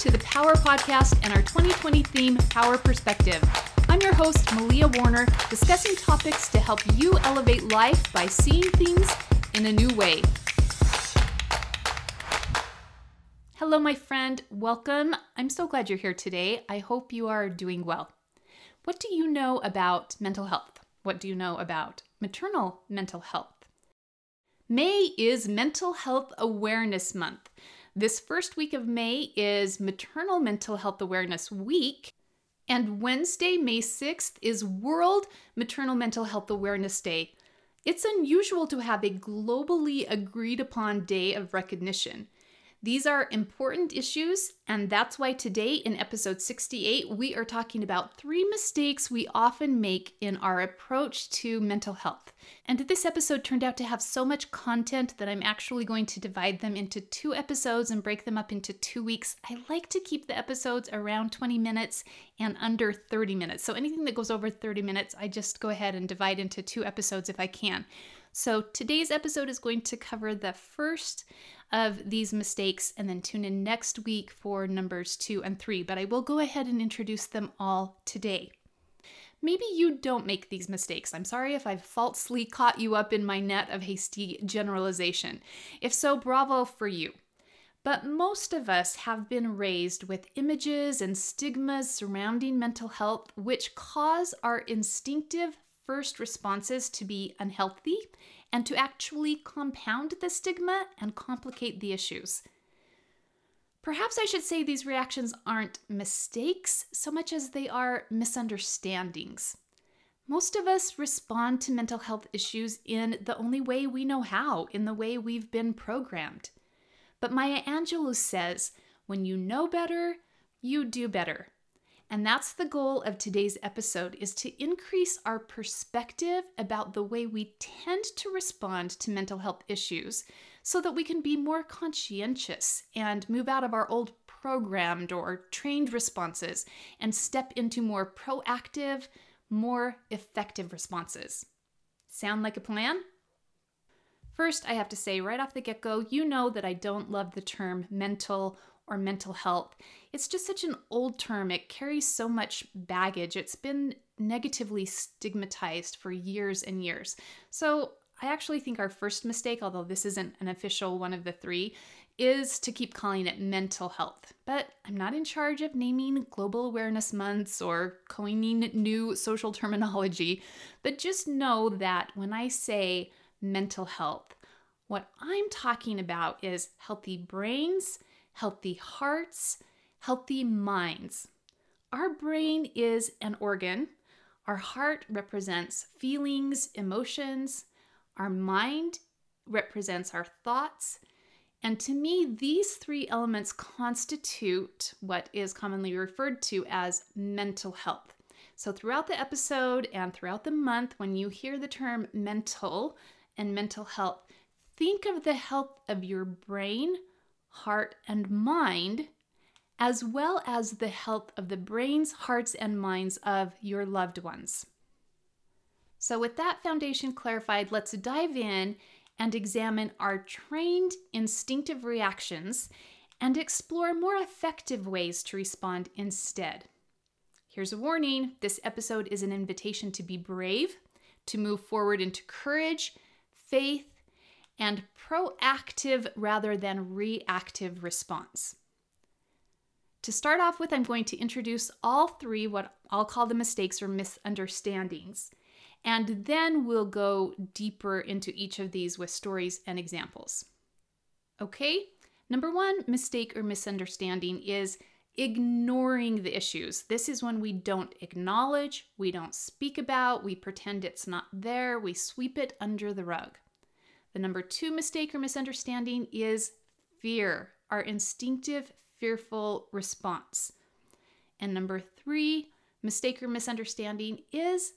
to the Power Podcast and our 2020 theme, Power Perspective. I'm your host, Malia Warner, discussing topics to help you elevate life by seeing things in a new way. Hello, my friend. Welcome. I'm so glad you're here today. I hope you are doing well. What do you know about mental health? What do you know about maternal mental health? May is Mental Health Awareness Month. This first week of May is Maternal Mental Health Awareness Week, and Wednesday, May 6th, is World Maternal Mental Health Awareness Day. It's unusual to have a globally agreed upon day of recognition. These are important issues, and that's why today in episode 68, we are talking about three mistakes we often make in our approach to mental health. And this episode turned out to have so much content that I'm actually going to divide them into two episodes and break them up into two weeks. I like to keep the episodes around 20 minutes and under 30 minutes. So anything that goes over 30 minutes, I just go ahead and divide into two episodes if I can. So today's episode is going to cover the first of these mistakes and then tune in next week for numbers two and three. But I will go ahead and introduce them all today. Maybe you don't make these mistakes. I'm sorry if I've falsely caught you up in my net of hasty generalization. If so, bravo for you. But most of us have been raised with images and stigmas surrounding mental health, which cause our instinctive first responses to be unhealthy and to actually compound the stigma and complicate the issues. Perhaps I should say these reactions aren't mistakes so much as they are misunderstandings. Most of us respond to mental health issues in the only way we know how, in the way we've been programmed. But Maya Angelou says, when you know better, you do better. And that's the goal of today's episode is to increase our perspective about the way we tend to respond to mental health issues so that we can be more conscientious and move out of our old programmed or trained responses and step into more proactive, more effective responses. Sound like a plan? First, I have to say right off the get go, you know that I don't love the term mental or mental health. It's just such an old term. It carries so much baggage. It's been negatively stigmatized for years and years. So, I actually think our first mistake, although this isn't an official one of the three, is to keep calling it mental health. But I'm not in charge of naming global awareness months or coining new social terminology. But just know that when I say mental health, what I'm talking about is healthy brains healthy hearts, healthy minds. Our brain is an organ. Our heart represents feelings, emotions. Our mind represents our thoughts. And to me, these three elements constitute what is commonly referred to as mental health. So, throughout the episode and throughout the month, when you hear the term mental and mental health, think of the health of your brain, heart, and mind, as well as the health of the brains, hearts, and minds of your loved ones. So, with that foundation clarified, let's dive in and examine our trained instinctive reactions and explore more effective ways to respond instead. Here's a warning this episode is an invitation to be brave, to move forward into courage, faith, and proactive rather than reactive response. To start off with, I'm going to introduce all three, what I'll call the mistakes or misunderstandings, and then we'll go deeper into each of these with stories and examples. Okay, number one mistake or misunderstanding is ignoring the issues. This is when we don't acknowledge, we don't speak about, we pretend it's not there, we sweep it under the rug. The number two mistake or misunderstanding is fear, our instinctive, fearful response. And number three mistake or misunderstanding is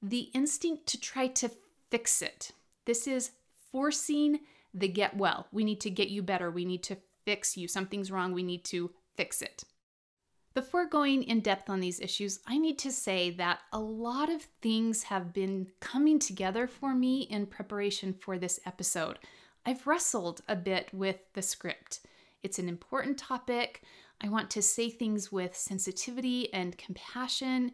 the instinct to try to fix it. This is forcing the get well. We need to get you better. We need to fix you. Something's wrong. We need to fix it. Before going in depth on these issues, I need to say that a lot of things have been coming together for me in preparation for this episode. I've wrestled a bit with the script. It's an important topic. I want to say things with sensitivity and compassion.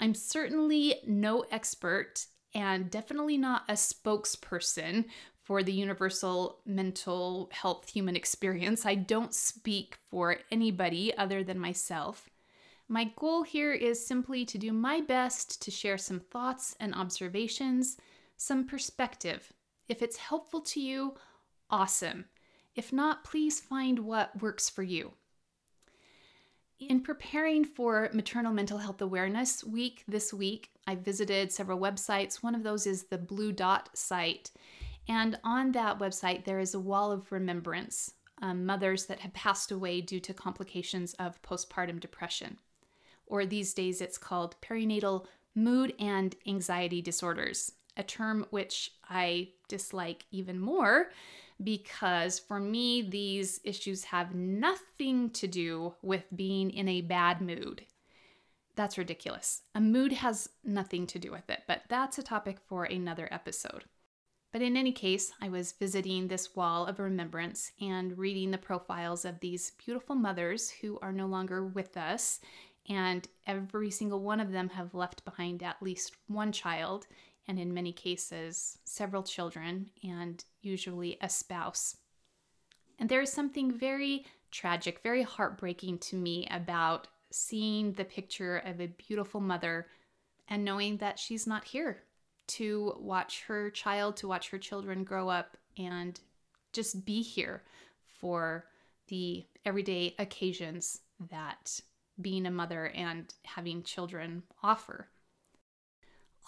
I'm certainly no expert and definitely not a spokesperson for the universal mental health human experience. I don't speak for anybody other than myself. My goal here is simply to do my best to share some thoughts and observations, some perspective. If it's helpful to you, awesome. If not, please find what works for you. In preparing for Maternal Mental Health Awareness Week this week, I visited several websites. One of those is the Blue Dot site. And on that website, there is a wall of remembrance, um, mothers that have passed away due to complications of postpartum depression. Or these days, it's called perinatal mood and anxiety disorders, a term which I dislike even more because for me, these issues have nothing to do with being in a bad mood. That's ridiculous. A mood has nothing to do with it, but that's a topic for another episode. But in any case, I was visiting this wall of remembrance and reading the profiles of these beautiful mothers who are no longer with us, and every single one of them have left behind at least one child, and in many cases, several children, and usually a spouse. And there is something very tragic, very heartbreaking to me about seeing the picture of a beautiful mother and knowing that she's not here to watch her child, to watch her children grow up and just be here for the everyday occasions that being a mother and having children offer.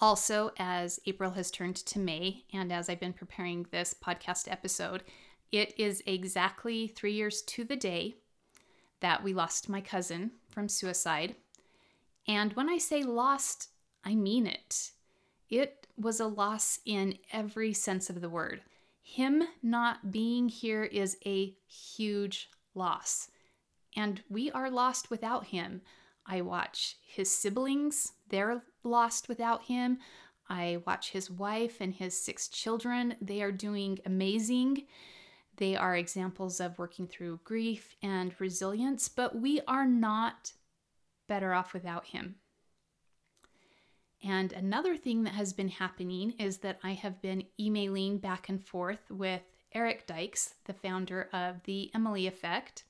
Also, as April has turned to May, and as I've been preparing this podcast episode, it is exactly three years to the day that we lost my cousin from suicide. And when I say lost, I mean it. It was a loss in every sense of the word. Him not being here is a huge loss. And we are lost without him. I watch his siblings, they're lost without him. I watch his wife and his six children. They are doing amazing. They are examples of working through grief and resilience, but we are not better off without him. And another thing that has been happening is that I have been emailing back and forth with Eric Dykes, the founder of the Emily Effect.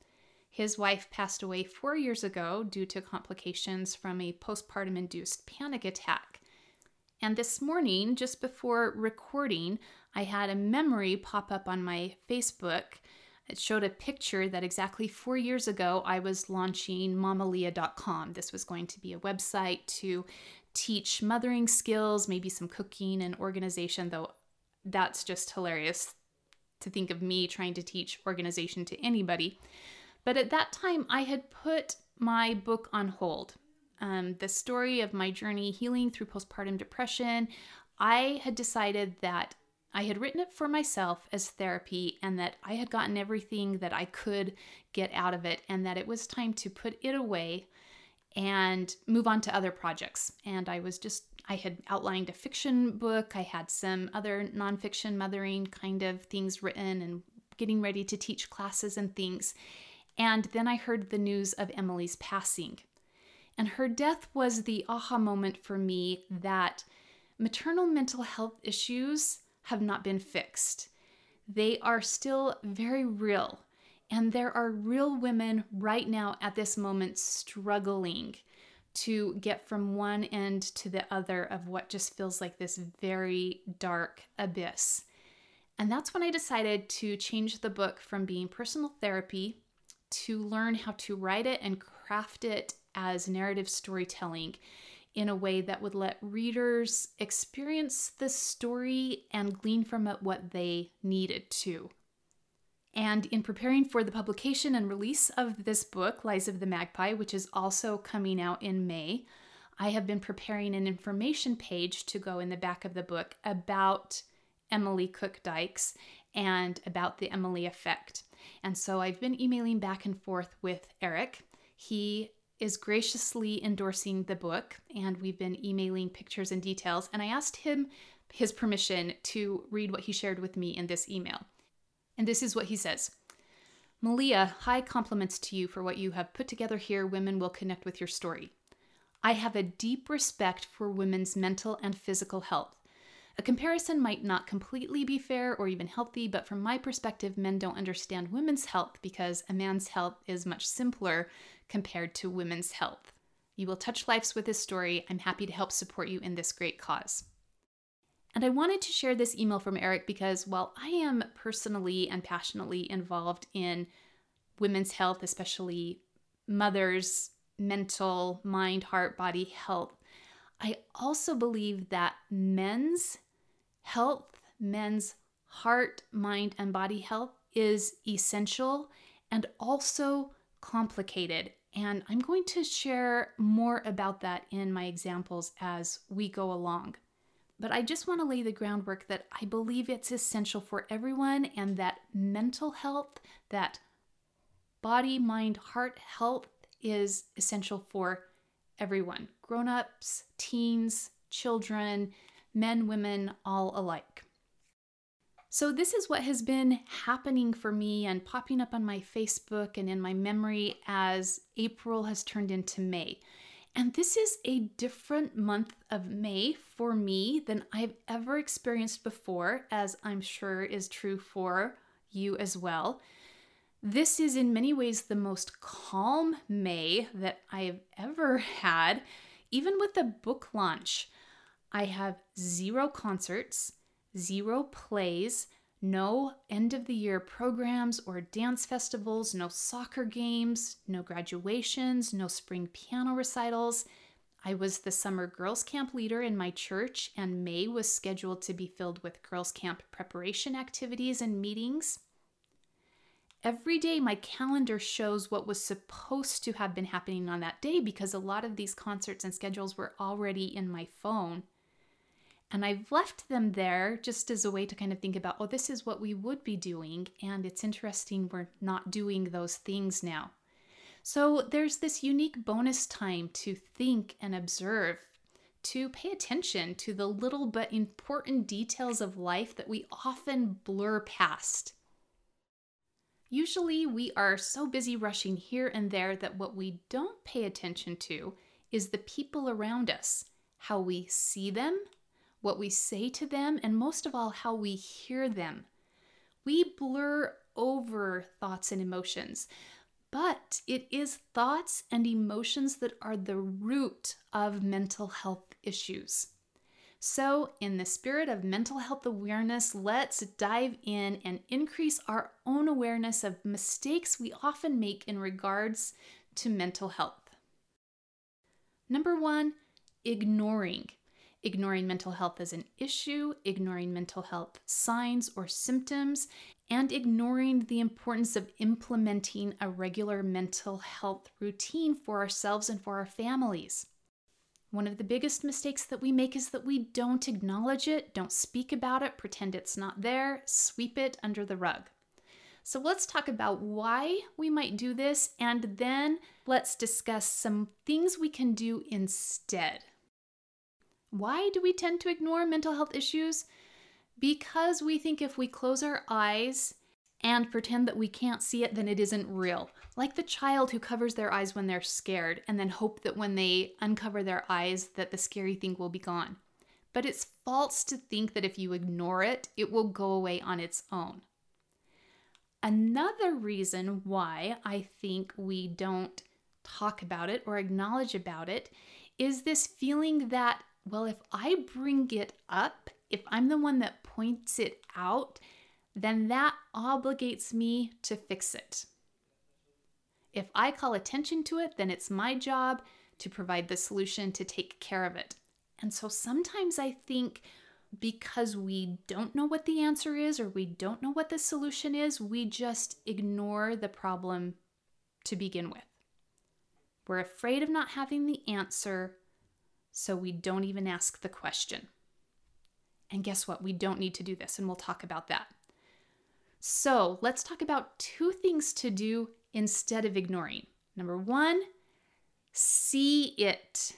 His wife passed away four years ago due to complications from a postpartum induced panic attack. And this morning, just before recording, I had a memory pop up on my Facebook. It showed a picture that exactly four years ago I was launching mamalia.com. This was going to be a website to teach mothering skills, maybe some cooking and organization, though that's just hilarious to think of me trying to teach organization to anybody. But at that time, I had put my book on hold. Um, the story of my journey healing through postpartum depression, I had decided that I had written it for myself as therapy and that I had gotten everything that I could get out of it and that it was time to put it away and move on to other projects. And I was just, I had outlined a fiction book, I had some other nonfiction mothering kind of things written and getting ready to teach classes and things. And then I heard the news of Emily's passing. And her death was the aha moment for me that maternal mental health issues have not been fixed. They are still very real. And there are real women right now at this moment struggling to get from one end to the other of what just feels like this very dark abyss. And that's when I decided to change the book from being personal therapy to learn how to write it and craft it as narrative storytelling in a way that would let readers experience the story and glean from it what they needed to. And in preparing for the publication and release of this book, Lies of the Magpie, which is also coming out in May, I have been preparing an information page to go in the back of the book about Emily Cook Dykes and about the Emily effect. And so I've been emailing back and forth with Eric. He is graciously endorsing the book, and we've been emailing pictures and details. And I asked him his permission to read what he shared with me in this email. And this is what he says Malia, high compliments to you for what you have put together here. Women will connect with your story. I have a deep respect for women's mental and physical health. A comparison might not completely be fair or even healthy, but from my perspective, men don't understand women's health because a man's health is much simpler compared to women's health. You will touch lives with this story. I'm happy to help support you in this great cause. And I wanted to share this email from Eric because while I am personally and passionately involved in women's health, especially mothers' mental, mind, heart, body health, I also believe that men's health, men's heart, mind, and body health is essential and also complicated. And I'm going to share more about that in my examples as we go along. But I just want to lay the groundwork that I believe it's essential for everyone and that mental health, that body, mind, heart health is essential for everyone grown ups, teens, children, men, women, all alike. So, this is what has been happening for me and popping up on my Facebook and in my memory as April has turned into May. And this is a different month of May for me than I've ever experienced before, as I'm sure is true for you as well. This is in many ways the most calm May that I've ever had, even with the book launch. I have zero concerts, zero plays, no end of the year programs or dance festivals, no soccer games, no graduations, no spring piano recitals. I was the summer girls' camp leader in my church, and May was scheduled to be filled with girls' camp preparation activities and meetings. Every day, my calendar shows what was supposed to have been happening on that day because a lot of these concerts and schedules were already in my phone. And I've left them there just as a way to kind of think about, oh, this is what we would be doing. And it's interesting we're not doing those things now. So there's this unique bonus time to think and observe, to pay attention to the little but important details of life that we often blur past. Usually, we are so busy rushing here and there that what we don't pay attention to is the people around us, how we see them, what we say to them, and most of all, how we hear them. We blur over thoughts and emotions, but it is thoughts and emotions that are the root of mental health issues. So, in the spirit of mental health awareness, let's dive in and increase our own awareness of mistakes we often make in regards to mental health. Number one, ignoring ignoring mental health as an issue, ignoring mental health signs or symptoms, and ignoring the importance of implementing a regular mental health routine for ourselves and for our families. One of the biggest mistakes that we make is that we don't acknowledge it, don't speak about it, pretend it's not there, sweep it under the rug. So let's talk about why we might do this, and then let's discuss some things we can do instead. Why do we tend to ignore mental health issues? Because we think if we close our eyes and pretend that we can't see it, then it isn't real. Like the child who covers their eyes when they're scared and then hope that when they uncover their eyes that the scary thing will be gone. But it's false to think that if you ignore it, it will go away on its own. Another reason why I think we don't talk about it or acknowledge about it is this feeling that well, if I bring it up, if I'm the one that points it out, then that obligates me to fix it. If I call attention to it, then it's my job to provide the solution to take care of it. And so sometimes I think because we don't know what the answer is or we don't know what the solution is, we just ignore the problem to begin with. We're afraid of not having the answer, so we don't even ask the question. And guess what? We don't need to do this, and we'll talk about that. So let's talk about two things to do instead of ignoring. Number one, see it.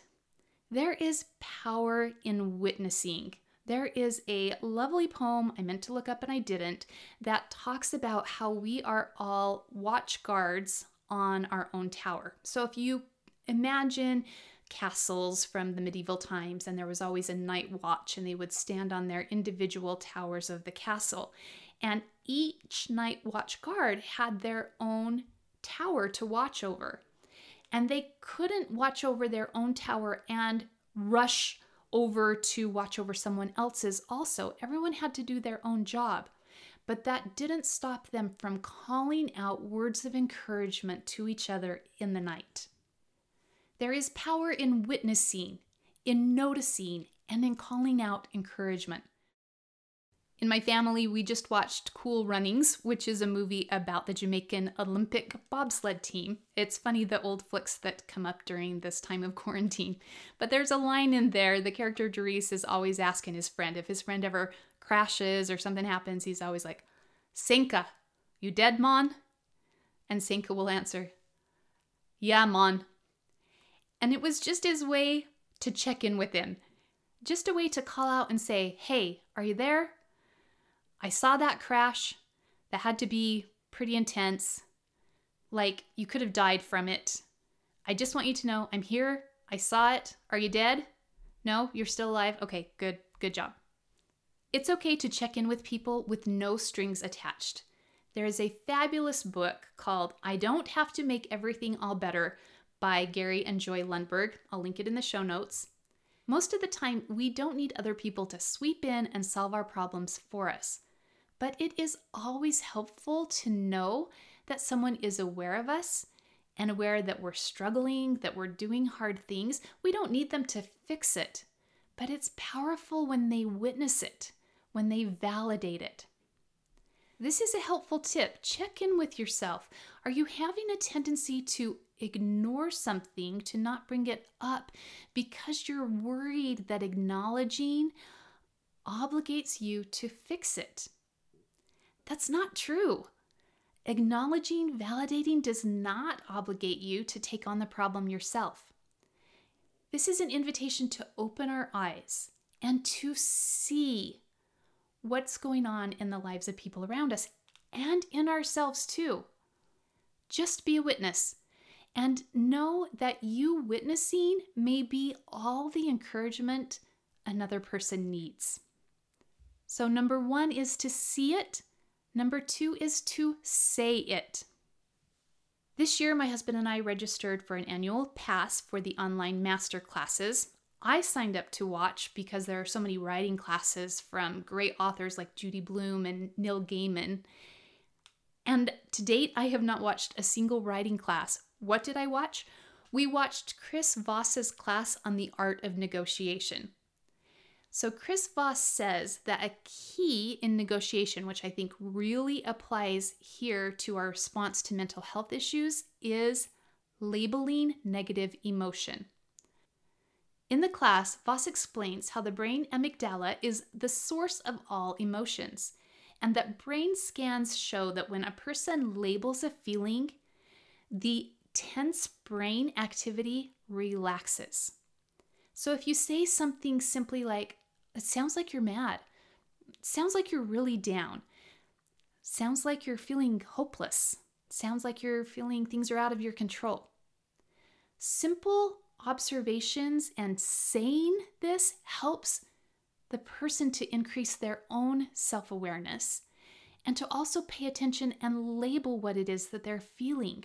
There is power in witnessing there is a lovely poem I meant to look up and I didn't that talks about how we are all watch guards on our own tower. So if you imagine castles from the medieval times and there was always a night watch and they would stand on their individual towers of the castle and each night watch guard had their own tower to watch over and they couldn't watch over their own tower and rush over to watch over someone else's also. Everyone had to do their own job. But that didn't stop them from calling out words of encouragement to each other in the night. There is power in witnessing, in noticing, and in calling out encouragement. In my family, we just watched Cool Runnings, which is a movie about the Jamaican Olympic bobsled team. It's funny the old flicks that come up during this time of quarantine. But there's a line in there the character Derice is always asking his friend if his friend ever crashes or something happens, he's always like, Sanka, you dead, Mon? And Sanka will answer, Yeah, Mon. And it was just his way to check in with him, just a way to call out and say, Hey, are you there? I saw that crash. That had to be pretty intense. Like you could have died from it. I just want you to know I'm here. I saw it. Are you dead? No, you're still alive. Okay, good. Good job. It's okay to check in with people with no strings attached. There is a fabulous book called I Don't Have to Make Everything All Better by Gary and Joy Lundberg. I'll link it in the show notes. Most of the time, we don't need other people to sweep in and solve our problems for us. But it is always helpful to know that someone is aware of us and aware that we're struggling, that we're doing hard things. We don't need them to fix it, but it's powerful when they witness it, when they validate it. This is a helpful tip. Check in with yourself. Are you having a tendency to ignore something, to not bring it up because you're worried that acknowledging obligates you to fix it? That's not true. Acknowledging, validating does not obligate you to take on the problem yourself. This is an invitation to open our eyes and to see what's going on in the lives of people around us and in ourselves too. Just be a witness and know that you witnessing may be all the encouragement another person needs. So, number one is to see it Number two is to say it. This year, my husband and I registered for an annual pass for the online master classes. I signed up to watch because there are so many writing classes from great authors like Judy Blume and Neil Gaiman. And to date, I have not watched a single writing class. What did I watch? We watched Chris Voss's class on the art of negotiation. So, Chris Voss says that a key in negotiation, which I think really applies here to our response to mental health issues, is labeling negative emotion. In the class, Voss explains how the brain amygdala is the source of all emotions, and that brain scans show that when a person labels a feeling, the tense brain activity relaxes. So if you say something simply like, it sounds like you're mad. Sounds like you're really down. Sounds like you're feeling hopeless. Sounds like you're feeling things are out of your control. Simple observations and saying this helps the person to increase their own self awareness and to also pay attention and label what it is that they're feeling.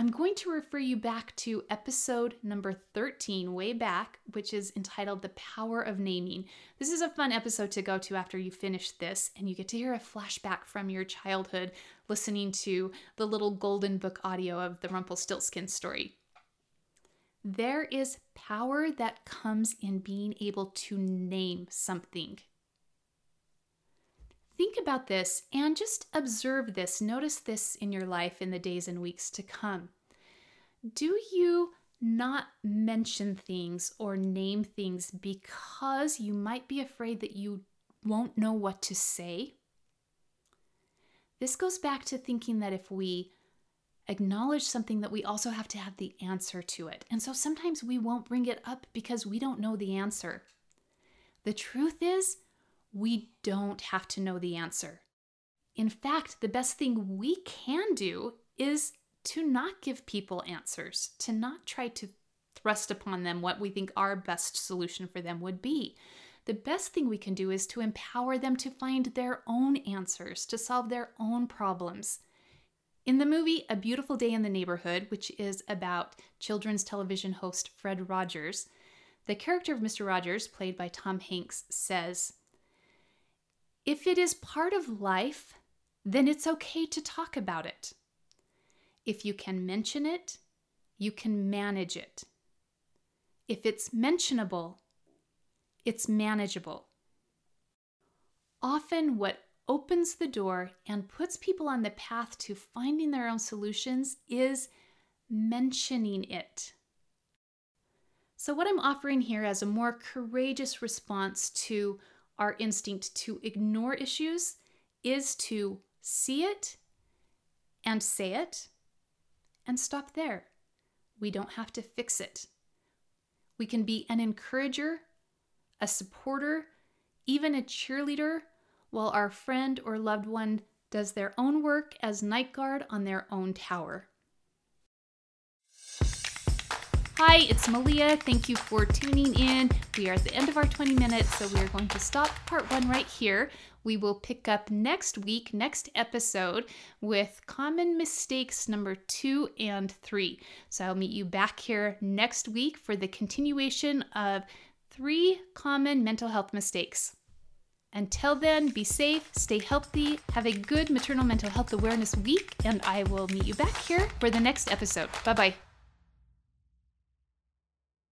I'm going to refer you back to episode number 13, way back, which is entitled The Power of Naming. This is a fun episode to go to after you finish this, and you get to hear a flashback from your childhood listening to the little golden book audio of the Rumpelstiltskin story. There is power that comes in being able to name something. Think about this and just observe this. Notice this in your life in the days and weeks to come. Do you not mention things or name things because you might be afraid that you won't know what to say? This goes back to thinking that if we acknowledge something that we also have to have the answer to it. And so sometimes we won't bring it up because we don't know the answer. The truth is, we don't have to know the answer. In fact, the best thing we can do is to not give people answers, to not try to thrust upon them what we think our best solution for them would be. The best thing we can do is to empower them to find their own answers, to solve their own problems. In the movie A Beautiful Day in the Neighborhood, which is about children's television host Fred Rogers, the character of Mr. Rogers, played by Tom Hanks, says, If it is part of life, then it's okay to talk about it. If you can mention it, you can manage it. If it's mentionable, it's manageable. Often, what opens the door and puts people on the path to finding their own solutions is mentioning it. So, what I'm offering here as a more courageous response to our instinct to ignore issues is to see it and say it and stop there. We don't have to fix it. We can be an encourager, a supporter, even a cheerleader, while our friend or loved one does their own work as night guard on their own tower. Hi, it's Malia. Thank you for tuning in. We are at the end of our 20 minutes, so we are going to stop part one right here. We will pick up next week, next episode, with common mistakes number two and three. So I'll meet you back here next week for the continuation of three common mental health mistakes. Until then, be safe, stay healthy, have a good maternal mental health awareness week, and I will meet you back here for the next episode. Bye bye.